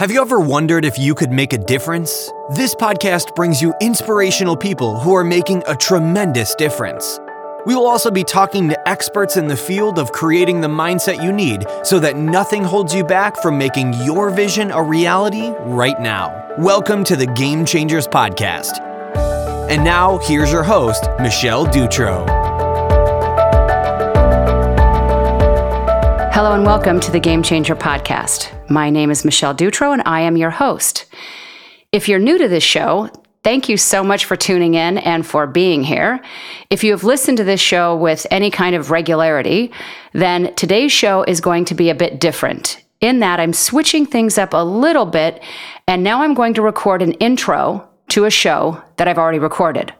Have you ever wondered if you could make a difference? This podcast brings you inspirational people who are making a tremendous difference. We will also be talking to experts in the field of creating the mindset you need so that nothing holds you back from making your vision a reality right now. Welcome to the Game Changers Podcast. And now, here's your host, Michelle Dutro. Hello and welcome to the Game Changer Podcast. My name is Michelle Dutro and I am your host. If you're new to this show, thank you so much for tuning in and for being here. If you have listened to this show with any kind of regularity, then today's show is going to be a bit different. In that, I'm switching things up a little bit, and now I'm going to record an intro to a show that I've already recorded.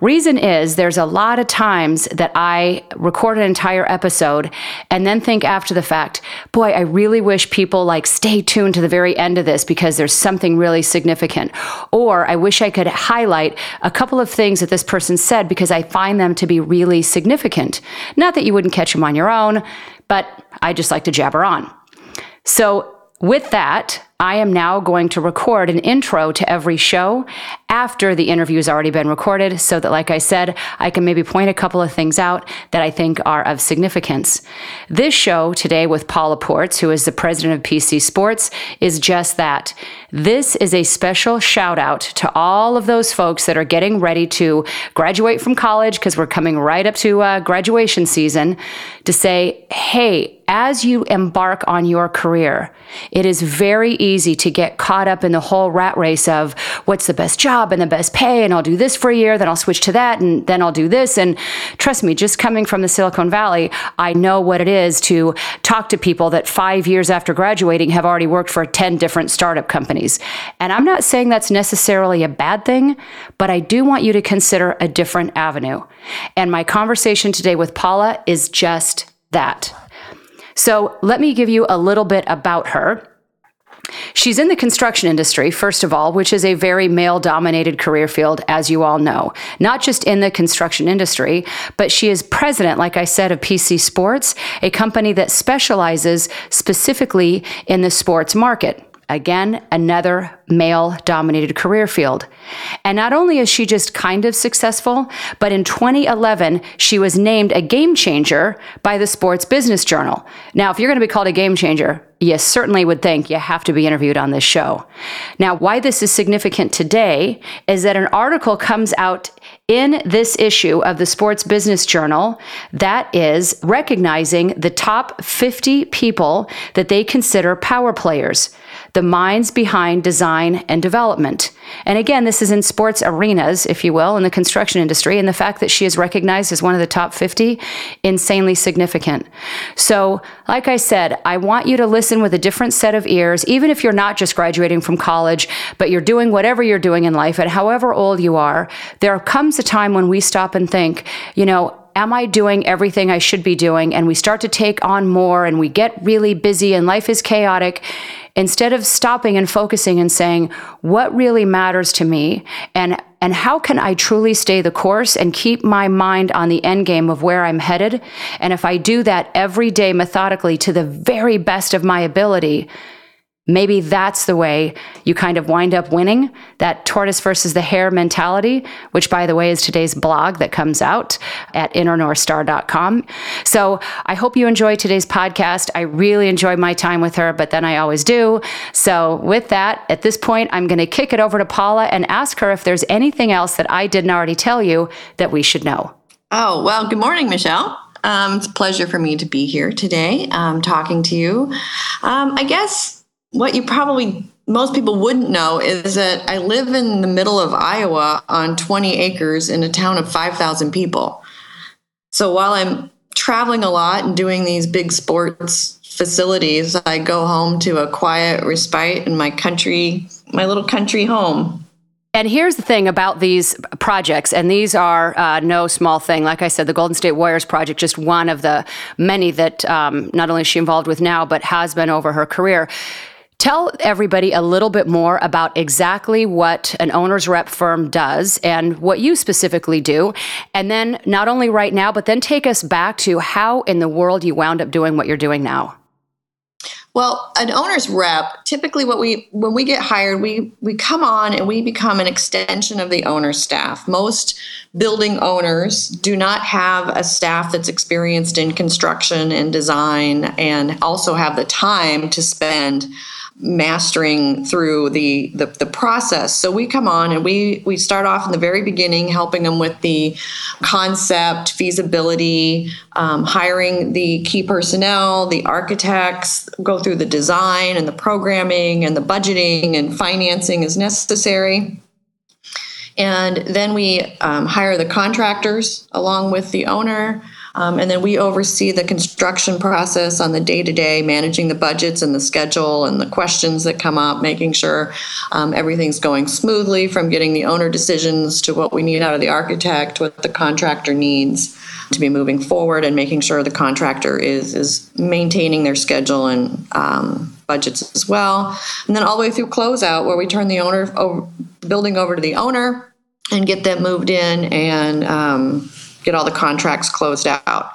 Reason is there's a lot of times that I record an entire episode and then think after the fact, boy, I really wish people like stay tuned to the very end of this because there's something really significant. Or I wish I could highlight a couple of things that this person said because I find them to be really significant. Not that you wouldn't catch them on your own, but I just like to jabber on. So with that, I am now going to record an intro to every show after the interview has already been recorded so that, like I said, I can maybe point a couple of things out that I think are of significance. This show today with Paula Portz, who is the president of PC Sports, is just that. This is a special shout out to all of those folks that are getting ready to graduate from college because we're coming right up to uh, graduation season to say, hey, as you embark on your career, it is very easy to get caught up in the whole rat race of what's the best job and the best pay, and I'll do this for a year, then I'll switch to that, and then I'll do this. And trust me, just coming from the Silicon Valley, I know what it is to talk to people that five years after graduating have already worked for 10 different startup companies. And I'm not saying that's necessarily a bad thing, but I do want you to consider a different avenue. And my conversation today with Paula is just that. So let me give you a little bit about her. She's in the construction industry, first of all, which is a very male dominated career field, as you all know. Not just in the construction industry, but she is president, like I said, of PC Sports, a company that specializes specifically in the sports market. Again, another male dominated career field. And not only is she just kind of successful, but in 2011, she was named a game changer by the Sports Business Journal. Now, if you're going to be called a game changer, you certainly would think you have to be interviewed on this show. Now, why this is significant today is that an article comes out in this issue of the Sports Business Journal that is recognizing the top 50 people that they consider power players the minds behind design and development. And again, this is in sports arenas, if you will, in the construction industry. And the fact that she is recognized as one of the top 50, insanely significant. So, like I said, I want you to listen with a different set of ears, even if you're not just graduating from college, but you're doing whatever you're doing in life, and however old you are, there comes a time when we stop and think, you know, am I doing everything I should be doing? And we start to take on more and we get really busy and life is chaotic instead of stopping and focusing and saying, what really matters to me and and how can I truly stay the course and keep my mind on the end game of where I'm headed? And if I do that every day methodically to the very best of my ability, Maybe that's the way you kind of wind up winning that tortoise versus the hare mentality, which, by the way, is today's blog that comes out at innernorthstar.com. So I hope you enjoy today's podcast. I really enjoy my time with her, but then I always do. So, with that, at this point, I'm going to kick it over to Paula and ask her if there's anything else that I didn't already tell you that we should know. Oh, well, good morning, Michelle. Um, it's a pleasure for me to be here today um, talking to you. Um, I guess what you probably most people wouldn't know is that I live in the middle of Iowa on 20 acres in a town of 5,000 people. So while I'm traveling a lot and doing these big sports facilities, I go home to a quiet respite in my country, my little country home. And here's the thing about these projects, and these are uh, no small thing. Like I said, the Golden State Warriors project, just one of the many that um, not only is she involved with now, but has been over her career Tell everybody a little bit more about exactly what an owner's rep firm does and what you specifically do. And then not only right now, but then take us back to how in the world you wound up doing what you're doing now. Well, an owner's rep, typically what we when we get hired, we we come on and we become an extension of the owner's staff. Most building owners do not have a staff that's experienced in construction and design and also have the time to spend mastering through the, the, the process. So we come on and we we start off in the very beginning, helping them with the concept, feasibility, um, hiring the key personnel, the architects, go through the design and the programming and the budgeting and financing as necessary. And then we um, hire the contractors along with the owner. Um, and then we oversee the construction process on the day to day, managing the budgets and the schedule and the questions that come up, making sure um, everything's going smoothly from getting the owner decisions to what we need out of the architect, what the contractor needs to be moving forward, and making sure the contractor is, is maintaining their schedule and um, budgets as well. And then all the way through closeout, where we turn the owner over, building over to the owner and get them moved in and um, get all the contracts closed out.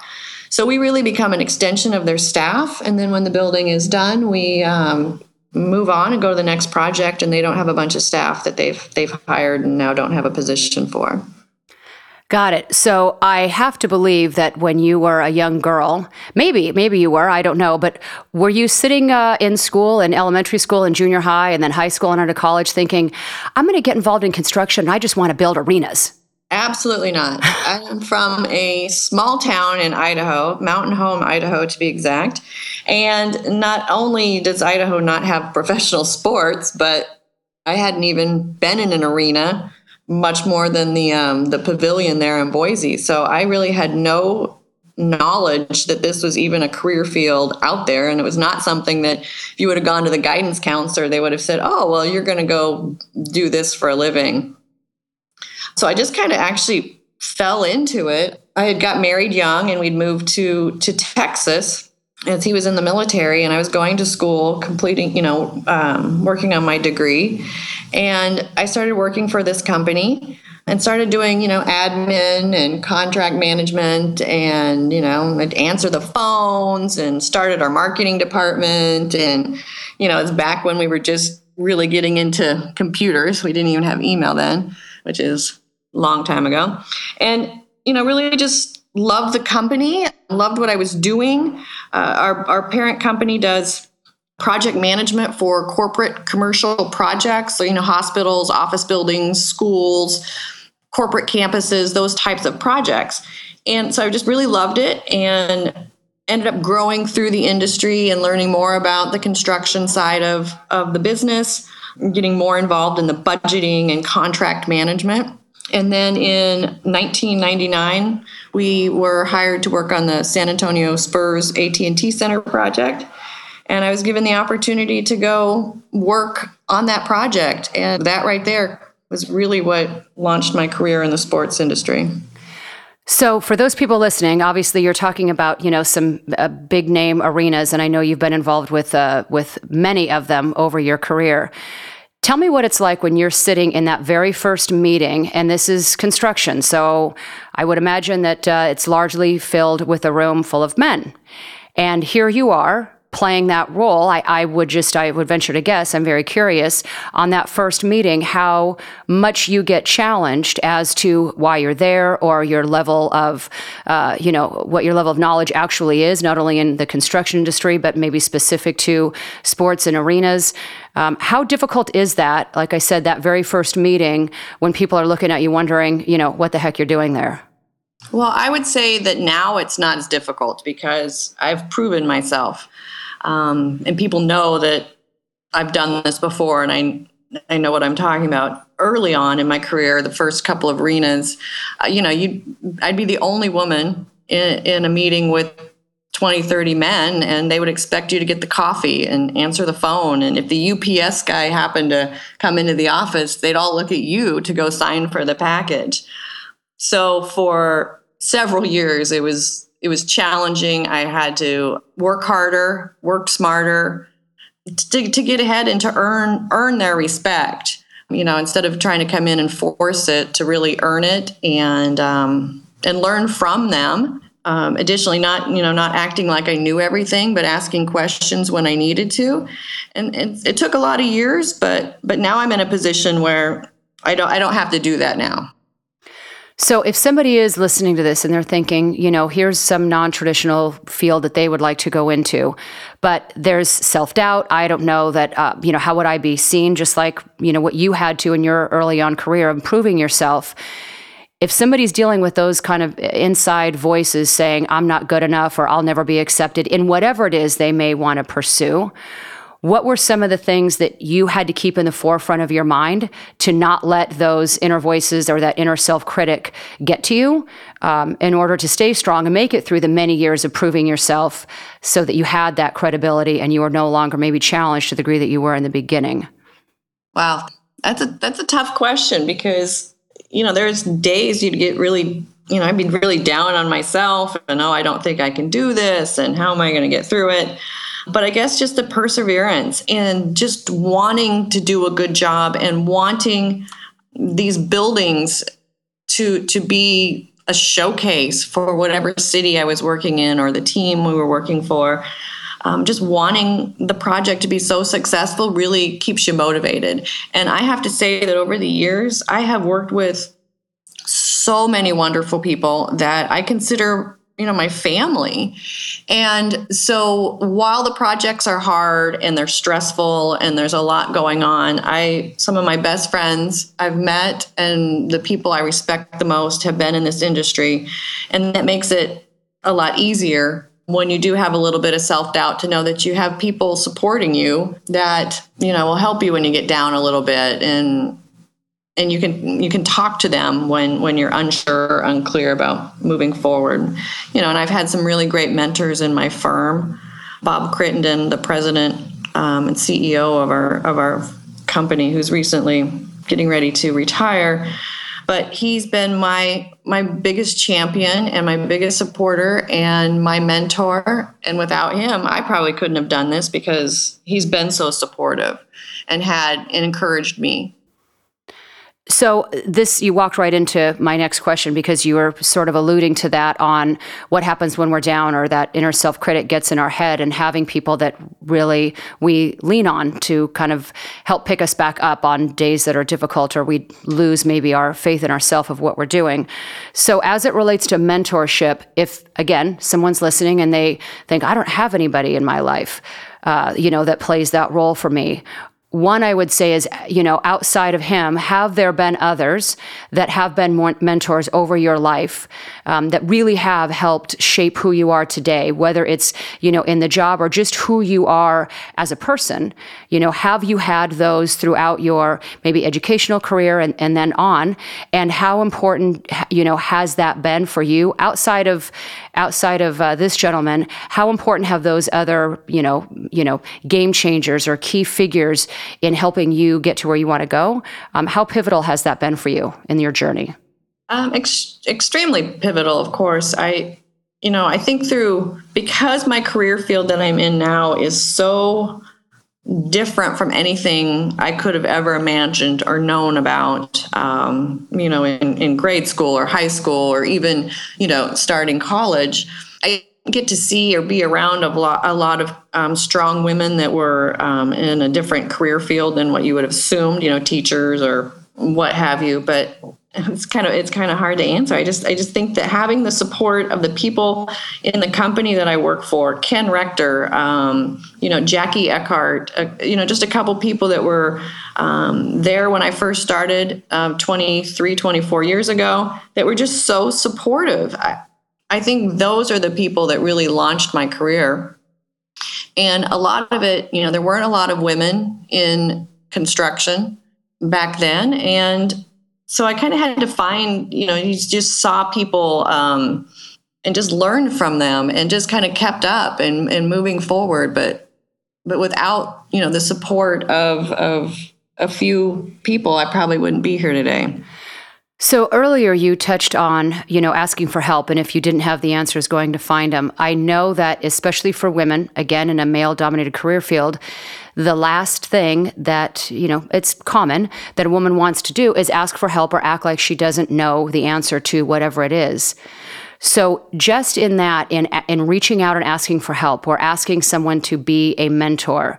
So we really become an extension of their staff. And then when the building is done, we um, move on and go to the next project, and they don't have a bunch of staff that they've they've hired and now don't have a position for. Got it. So I have to believe that when you were a young girl, maybe, maybe you were, I don't know, but were you sitting uh, in school, in elementary school and junior high, and then high school and into college thinking, I'm going to get involved in construction I just want to build arenas? Absolutely not. I'm from a small town in Idaho, Mountain Home, Idaho, to be exact. And not only does Idaho not have professional sports, but I hadn't even been in an arena much more than the um, the pavilion there in Boise. So I really had no knowledge that this was even a career field out there and it was not something that if you would have gone to the guidance counselor they would have said oh well you're going to go do this for a living so I just kind of actually fell into it. I had got married young and we'd moved to to Texas as he was in the military and I was going to school, completing, you know, um, working on my degree. And I started working for this company and started doing, you know, admin and contract management and, you know, I'd answer the phones and started our marketing department. And, you know, it's back when we were just really getting into computers. We didn't even have email then, which is long time ago. And, you know, really just loved the company, loved what I was doing. Uh, our, our parent company does project management for corporate commercial projects. So, you know, hospitals, office buildings, schools, corporate campuses, those types of projects. And so I just really loved it and ended up growing through the industry and learning more about the construction side of, of the business, getting more involved in the budgeting and contract management. And then in 1999, we were hired to work on the San Antonio Spurs AT&T Center project. And I was given the opportunity to go work on that project. And that right there was really what launched my career in the sports industry. So, for those people listening, obviously you're talking about you know some uh, big name arenas, and I know you've been involved with uh, with many of them over your career. Tell me what it's like when you're sitting in that very first meeting, and this is construction. So I would imagine that uh, it's largely filled with a room full of men. And here you are playing that role, I, I, would just, I would venture to guess, I'm very curious on that first meeting how much you get challenged as to why you're there or your level of, uh, you know, what your level of knowledge actually is, not only in the construction industry, but maybe specific to sports and arenas. Um, how difficult is that, like I said, that very first meeting when people are looking at you wondering, you know, what the heck you're doing there? Well, I would say that now it's not as difficult because I've proven myself. Um, and people know that I've done this before and I I know what I'm talking about. Early on in my career, the first couple of arenas, uh, you know, you I'd be the only woman in, in a meeting with 20, 30 men, and they would expect you to get the coffee and answer the phone. And if the UPS guy happened to come into the office, they'd all look at you to go sign for the package. So for several years, it was it was challenging. I had to work harder, work smarter to, to get ahead and to earn earn their respect. You know, instead of trying to come in and force it, to really earn it and um, and learn from them Um, additionally, not you know not acting like I knew everything, but asking questions when I needed to, and it, it took a lot of years, but but now I'm in a position where I don't I don't have to do that now. So, if somebody is listening to this and they're thinking, you know, here's some non traditional field that they would like to go into, but there's self doubt. I don't know that, uh, you know, how would I be seen? Just like, you know, what you had to in your early on career, improving yourself. If somebody's dealing with those kind of inside voices saying, I'm not good enough or I'll never be accepted in whatever it is they may want to pursue, what were some of the things that you had to keep in the forefront of your mind to not let those inner voices or that inner self critic get to you um, in order to stay strong and make it through the many years of proving yourself so that you had that credibility and you were no longer maybe challenged to the degree that you were in the beginning? Wow, that's a that's a tough question because you know there's days you'd get really you know I'd be really down on myself and oh I don't think I can do this and how am I going to get through it but I guess just the perseverance and just wanting to do a good job and wanting these buildings to to be a showcase for whatever city I was working in or the team we were working for. Um, just wanting the project to be so successful really keeps you motivated. And I have to say that over the years, I have worked with so many wonderful people that I consider you know my family. And so while the projects are hard and they're stressful and there's a lot going on i some of my best friends i've met and the people i respect the most have been in this industry. And that makes it a lot easier when you do have a little bit of self-doubt to know that you have people supporting you that you know will help you when you get down a little bit and and you can you can talk to them when when you're unsure or unclear about moving forward. You know and i've had some really great mentors in my firm. Bob crittenden the president um, and ceo of our of our company who's recently getting ready to retire. But he's been my my biggest champion and my biggest supporter and my mentor. And without him i probably couldn't have done this because he's been so supportive and had and encouraged me so this you walked right into my next question because you were sort of alluding to that on what happens when we're down or that inner self-critic gets in our head and having people that really we lean on to kind of help pick us back up on days that are difficult or we lose maybe our faith in ourselves of what we're doing. So as it relates to mentorship, if again someone's listening and they think I don't have anybody in my life, uh, you know, that plays that role for me one I would say is, you know, outside of him, have there been others that have been mentors over your life um, that really have helped shape who you are today, whether it's, you know, in the job or just who you are as a person? You know, have you had those throughout your maybe educational career and, and then on? And how important, you know, has that been for you outside of outside of uh, this gentleman? How important have those other, you know, you know, game changers or key figures in helping you get to where you want to go. Um, how pivotal has that been for you in your journey? Um, ex- extremely pivotal, of course. I, you know, I think through because my career field that I'm in now is so different from anything I could have ever imagined or known about, um, you know, in, in grade school or high school or even, you know, starting college. I get to see or be around a lot, a lot of um, strong women that were um, in a different career field than what you would have assumed, you know, teachers or what have you. But it's kind of it's kind of hard to answer. I just I just think that having the support of the people in the company that I work for, Ken Rector, um, you know, Jackie Eckhart, uh, you know, just a couple people that were um, there when I first started um, 23, 24 years ago that were just so supportive. I, I think those are the people that really launched my career. And a lot of it, you know, there weren't a lot of women in construction back then. And so I kind of had to find, you know, you just saw people um, and just learned from them and just kind of kept up and, and moving forward. But but without, you know, the support of of a few people, I probably wouldn't be here today. So earlier you touched on, you know, asking for help and if you didn't have the answers going to find them. I know that especially for women, again in a male dominated career field, the last thing that, you know, it's common that a woman wants to do is ask for help or act like she doesn't know the answer to whatever it is. So, just in that, in, in reaching out and asking for help or asking someone to be a mentor,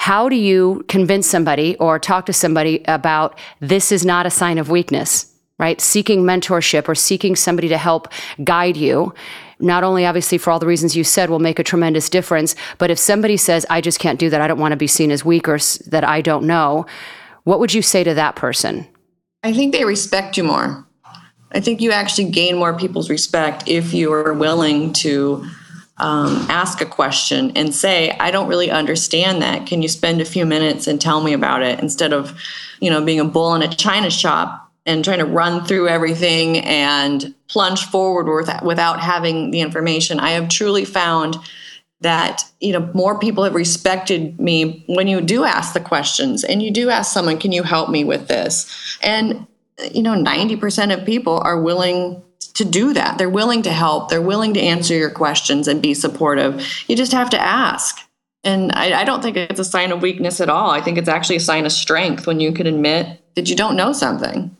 how do you convince somebody or talk to somebody about this is not a sign of weakness, right? Seeking mentorship or seeking somebody to help guide you, not only obviously for all the reasons you said will make a tremendous difference, but if somebody says, I just can't do that, I don't want to be seen as weak or that I don't know, what would you say to that person? I think they respect you more. I think you actually gain more people's respect if you are willing to um, ask a question and say, I don't really understand that. Can you spend a few minutes and tell me about it instead of, you know, being a bull in a china shop and trying to run through everything and plunge forward with, without having the information. I have truly found that you know more people have respected me when you do ask the questions and you do ask someone can you help me with this and you know 90% of people are willing to do that. They're willing to help. They're willing to answer your questions and be supportive. You just have to ask. And I, I don't think it's a sign of weakness at all. I think it's actually a sign of strength when you can admit that you don't know something.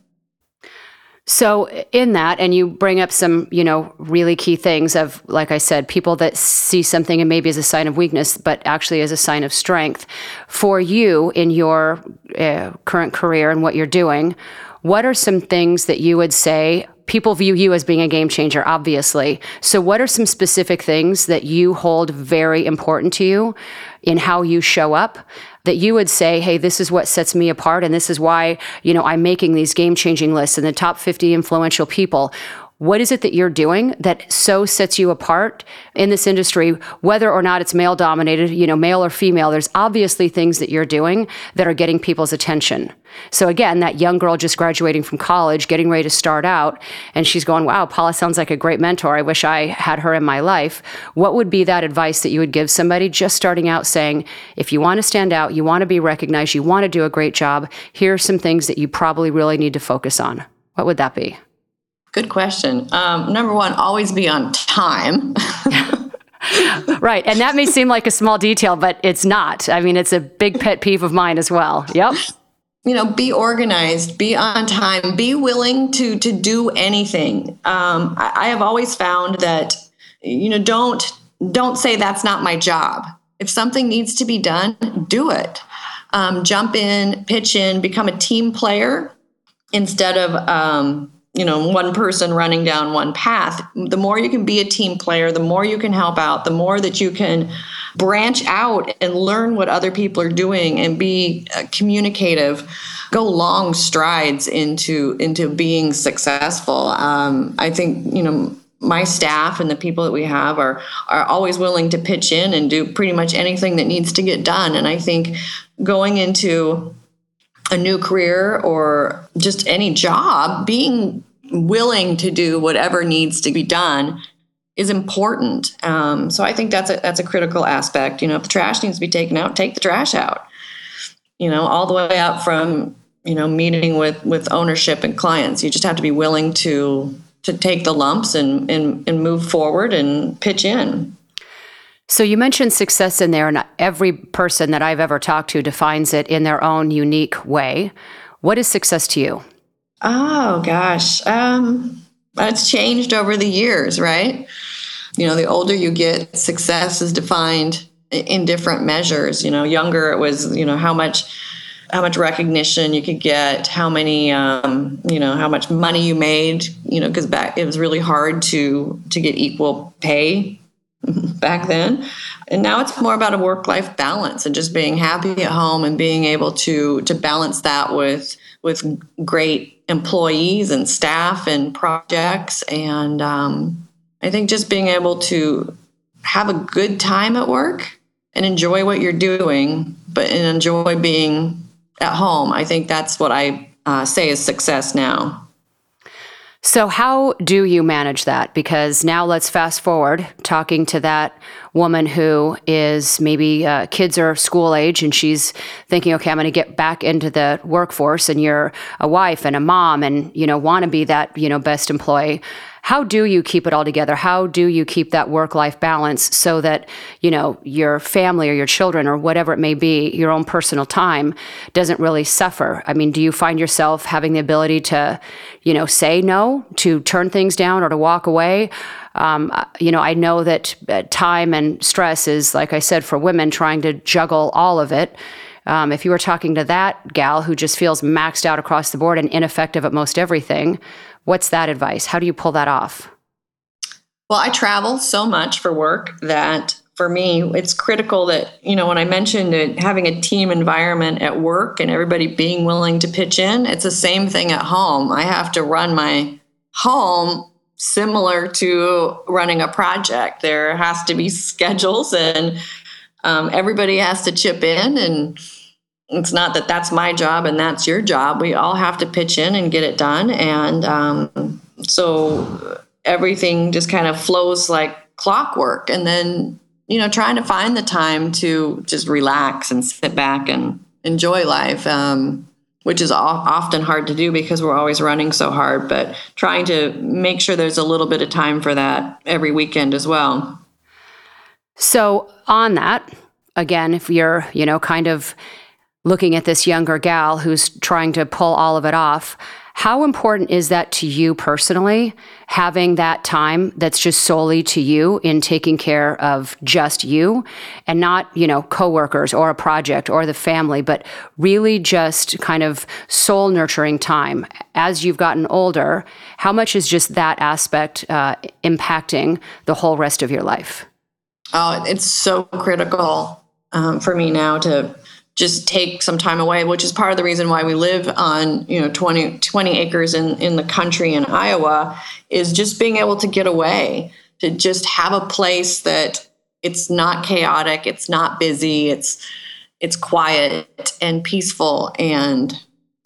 So in that, and you bring up some, you know, really key things of, like I said, people that see something and maybe as a sign of weakness, but actually as a sign of strength. For you in your uh, current career and what you're doing, what are some things that you would say people view you as being a game changer, obviously. So, what are some specific things that you hold very important to you in how you show up that you would say, hey, this is what sets me apart, and this is why, you know, I'm making these game changing lists and the top 50 influential people? What is it that you're doing that so sets you apart in this industry, whether or not it's male dominated, you know, male or female? There's obviously things that you're doing that are getting people's attention. So again, that young girl just graduating from college, getting ready to start out, and she's going, wow, Paula sounds like a great mentor. I wish I had her in my life. What would be that advice that you would give somebody just starting out saying, if you want to stand out, you want to be recognized, you want to do a great job, here are some things that you probably really need to focus on? What would that be? Good question. Um, number one, always be on time. right. And that may seem like a small detail, but it's not. I mean, it's a big pet peeve of mine as well. Yep. You know, be organized, be on time, be willing to to do anything. Um, I, I have always found that, you know, don't don't say that's not my job. If something needs to be done, do it. Um, jump in, pitch in, become a team player instead of um, you know one person running down one path the more you can be a team player the more you can help out the more that you can branch out and learn what other people are doing and be uh, communicative go long strides into into being successful. Um, i think you know my staff and the people that we have are are always willing to pitch in and do pretty much anything that needs to get done. And i think going into a new career or just any job, being willing to do whatever needs to be done is important. Um, so I think that's a that's a critical aspect. You know, if the trash needs to be taken out, take the trash out. You know, all the way up from you know meeting with with ownership and clients. You just have to be willing to to take the lumps and and, and move forward and pitch in. So you mentioned success in there, and every person that I've ever talked to defines it in their own unique way. What is success to you? Oh gosh, um, it's changed over the years, right? You know, the older you get, success is defined in different measures. You know, younger it was, you know, how much how much recognition you could get, how many, um, you know, how much money you made. You know, because back it was really hard to to get equal pay back then. And now it's more about a work-life balance and just being happy at home and being able to to balance that with with great employees and staff and projects. And um, I think just being able to have a good time at work and enjoy what you're doing, but and enjoy being at home. I think that's what I uh, say is success now. So, how do you manage that? Because now let's fast forward talking to that woman who is maybe uh, kids are school age and she's thinking, okay, I'm going to get back into the workforce, and you're a wife and a mom and, you know, want to be that, you know, best employee. How do you keep it all together? How do you keep that work life balance so that, you know, your family or your children or whatever it may be, your own personal time doesn't really suffer? I mean, do you find yourself having the ability to, you know, say no, to turn things down or to walk away? Um, you know, I know that uh, time and stress is, like I said, for women trying to juggle all of it. Um, if you were talking to that gal who just feels maxed out across the board and ineffective at most everything, what's that advice? How do you pull that off? Well, I travel so much for work that for me, it's critical that, you know, when I mentioned it, having a team environment at work and everybody being willing to pitch in, it's the same thing at home. I have to run my home similar to running a project. There has to be schedules and um, everybody has to chip in and it's not that that's my job and that's your job. We all have to pitch in and get it done and um, so everything just kind of flows like clockwork. And then you know trying to find the time to just relax and sit back and enjoy life um, which is often hard to do because we're always running so hard but trying to make sure there's a little bit of time for that every weekend as well so, on that, again, if you're, you know, kind of looking at this younger gal who's trying to pull all of it off, how important is that to you personally, having that time that's just solely to you in taking care of just you and not, you know, coworkers or a project or the family, but really just kind of soul nurturing time as you've gotten older? How much is just that aspect uh, impacting the whole rest of your life? Oh, it's so critical um, for me now to just take some time away, which is part of the reason why we live on, you know, 20, 20 acres in, in the country in Iowa, is just being able to get away, to just have a place that it's not chaotic, it's not busy, it's it's quiet and peaceful. And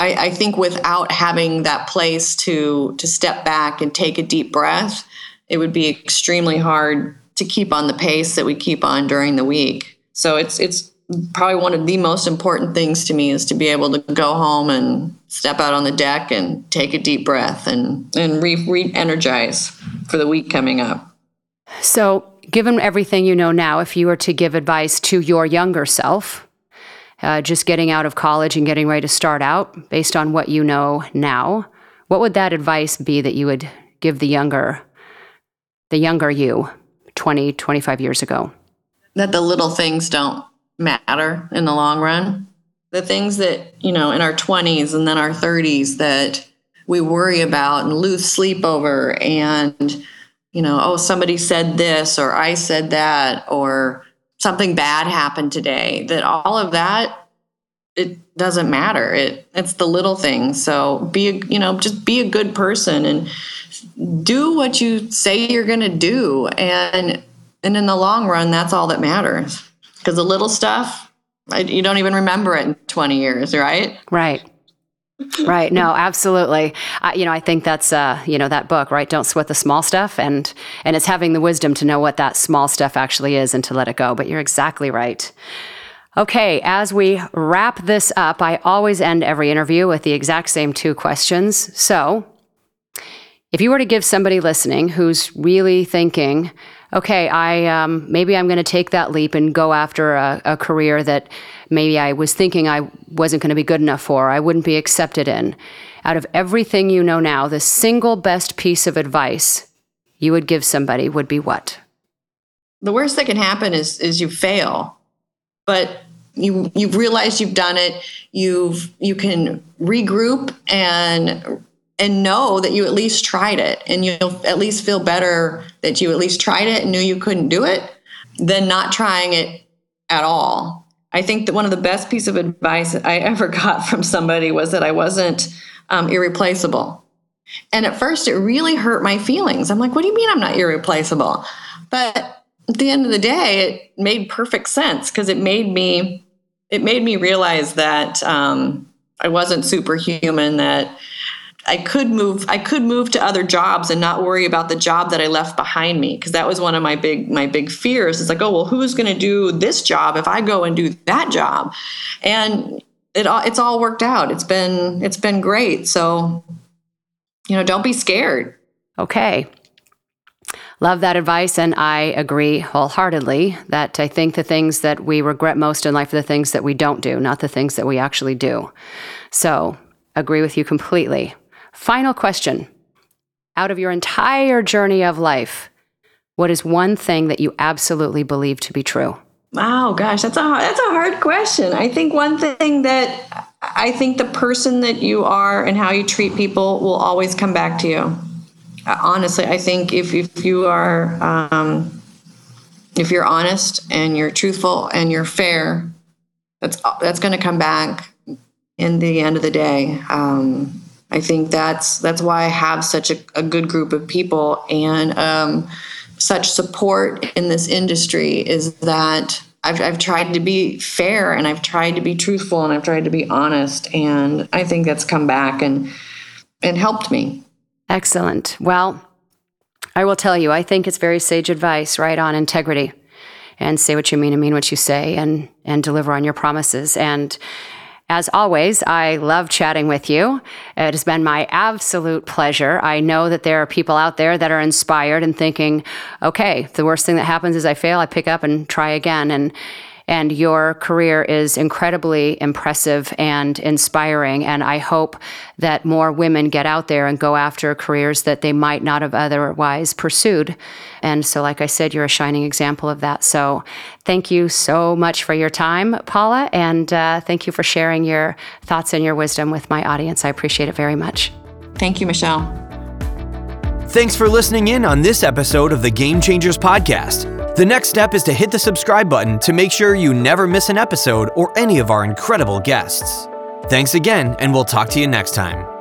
I, I think without having that place to to step back and take a deep breath, it would be extremely hard to keep on the pace that we keep on during the week. So it's it's probably one of the most important things to me is to be able to go home and step out on the deck and take a deep breath and and re, re-energize for the week coming up. So, given everything you know now, if you were to give advice to your younger self, uh, just getting out of college and getting ready to start out, based on what you know now, what would that advice be that you would give the younger, the younger you? 20, 25 years ago. That the little things don't matter in the long run. The things that, you know, in our 20s and then our 30s that we worry about and lose sleep over and, you know, oh, somebody said this or I said that or something bad happened today, that all of that it doesn't matter. It it's the little things. So be a you know just be a good person and do what you say you're going to do and and in the long run that's all that matters. Because the little stuff I, you don't even remember it in 20 years right? Right. Right. No absolutely. I, you know i think that's uh you know that book right? Don't sweat the small stuff and and it's having the wisdom to know what that small stuff actually is and to let it go but you're exactly right. Okay, as we wrap this up, I always end every interview with the exact same two questions. So, if you were to give somebody listening who's really thinking, okay, I um, maybe I'm going to take that leap and go after a, a career that maybe I was thinking I wasn't going to be good enough for, I wouldn't be accepted in. Out of everything you know now, the single best piece of advice you would give somebody would be what? The worst that can happen is is you fail, but you you've realized you've done it. You've you can regroup and and know that you at least tried it and you'll at least feel better that you at least tried it and knew you couldn't do it than not trying it at all. I think that one of the best piece of advice I ever got from somebody was that I wasn't um, irreplaceable. And at first, it really hurt my feelings. I'm like, what do you mean I'm not irreplaceable? But at the end of the day, it made perfect sense because it made me it made me realize that um, I wasn't superhuman. That I could move I could move to other jobs and not worry about the job that I left behind me because that was one of my big my big fears. It's like, oh well, who's going to do this job if I go and do that job? And it all it's all worked out. It's been it's been great. So, you know, don't be scared. Okay. Love that advice, and I agree wholeheartedly that I think the things that we regret most in life are the things that we don't do, not the things that we actually do. So, agree with you completely. Final question Out of your entire journey of life, what is one thing that you absolutely believe to be true? Wow, gosh, that's a that's a hard question. I think one thing that I think the person that you are and how you treat people will always come back to you. Honestly, I think if if you are um, if you're honest and you're truthful and you're fair, that's that's going to come back in the end of the day. Um, I think that's that's why I have such a, a good group of people and um, such support in this industry is that I've, I've tried to be fair and I've tried to be truthful and I've tried to be honest. And I think that's come back and, and helped me. Excellent. Well, I will tell you, I think it's very sage advice, right, on integrity and say what you mean and mean what you say and, and deliver on your promises. And as always, I love chatting with you. It has been my absolute pleasure. I know that there are people out there that are inspired and thinking, okay, the worst thing that happens is I fail, I pick up and try again. And and your career is incredibly impressive and inspiring. And I hope that more women get out there and go after careers that they might not have otherwise pursued. And so, like I said, you're a shining example of that. So, thank you so much for your time, Paula. And uh, thank you for sharing your thoughts and your wisdom with my audience. I appreciate it very much. Thank you, Michelle. Thanks for listening in on this episode of the Game Changers Podcast. The next step is to hit the subscribe button to make sure you never miss an episode or any of our incredible guests. Thanks again, and we'll talk to you next time.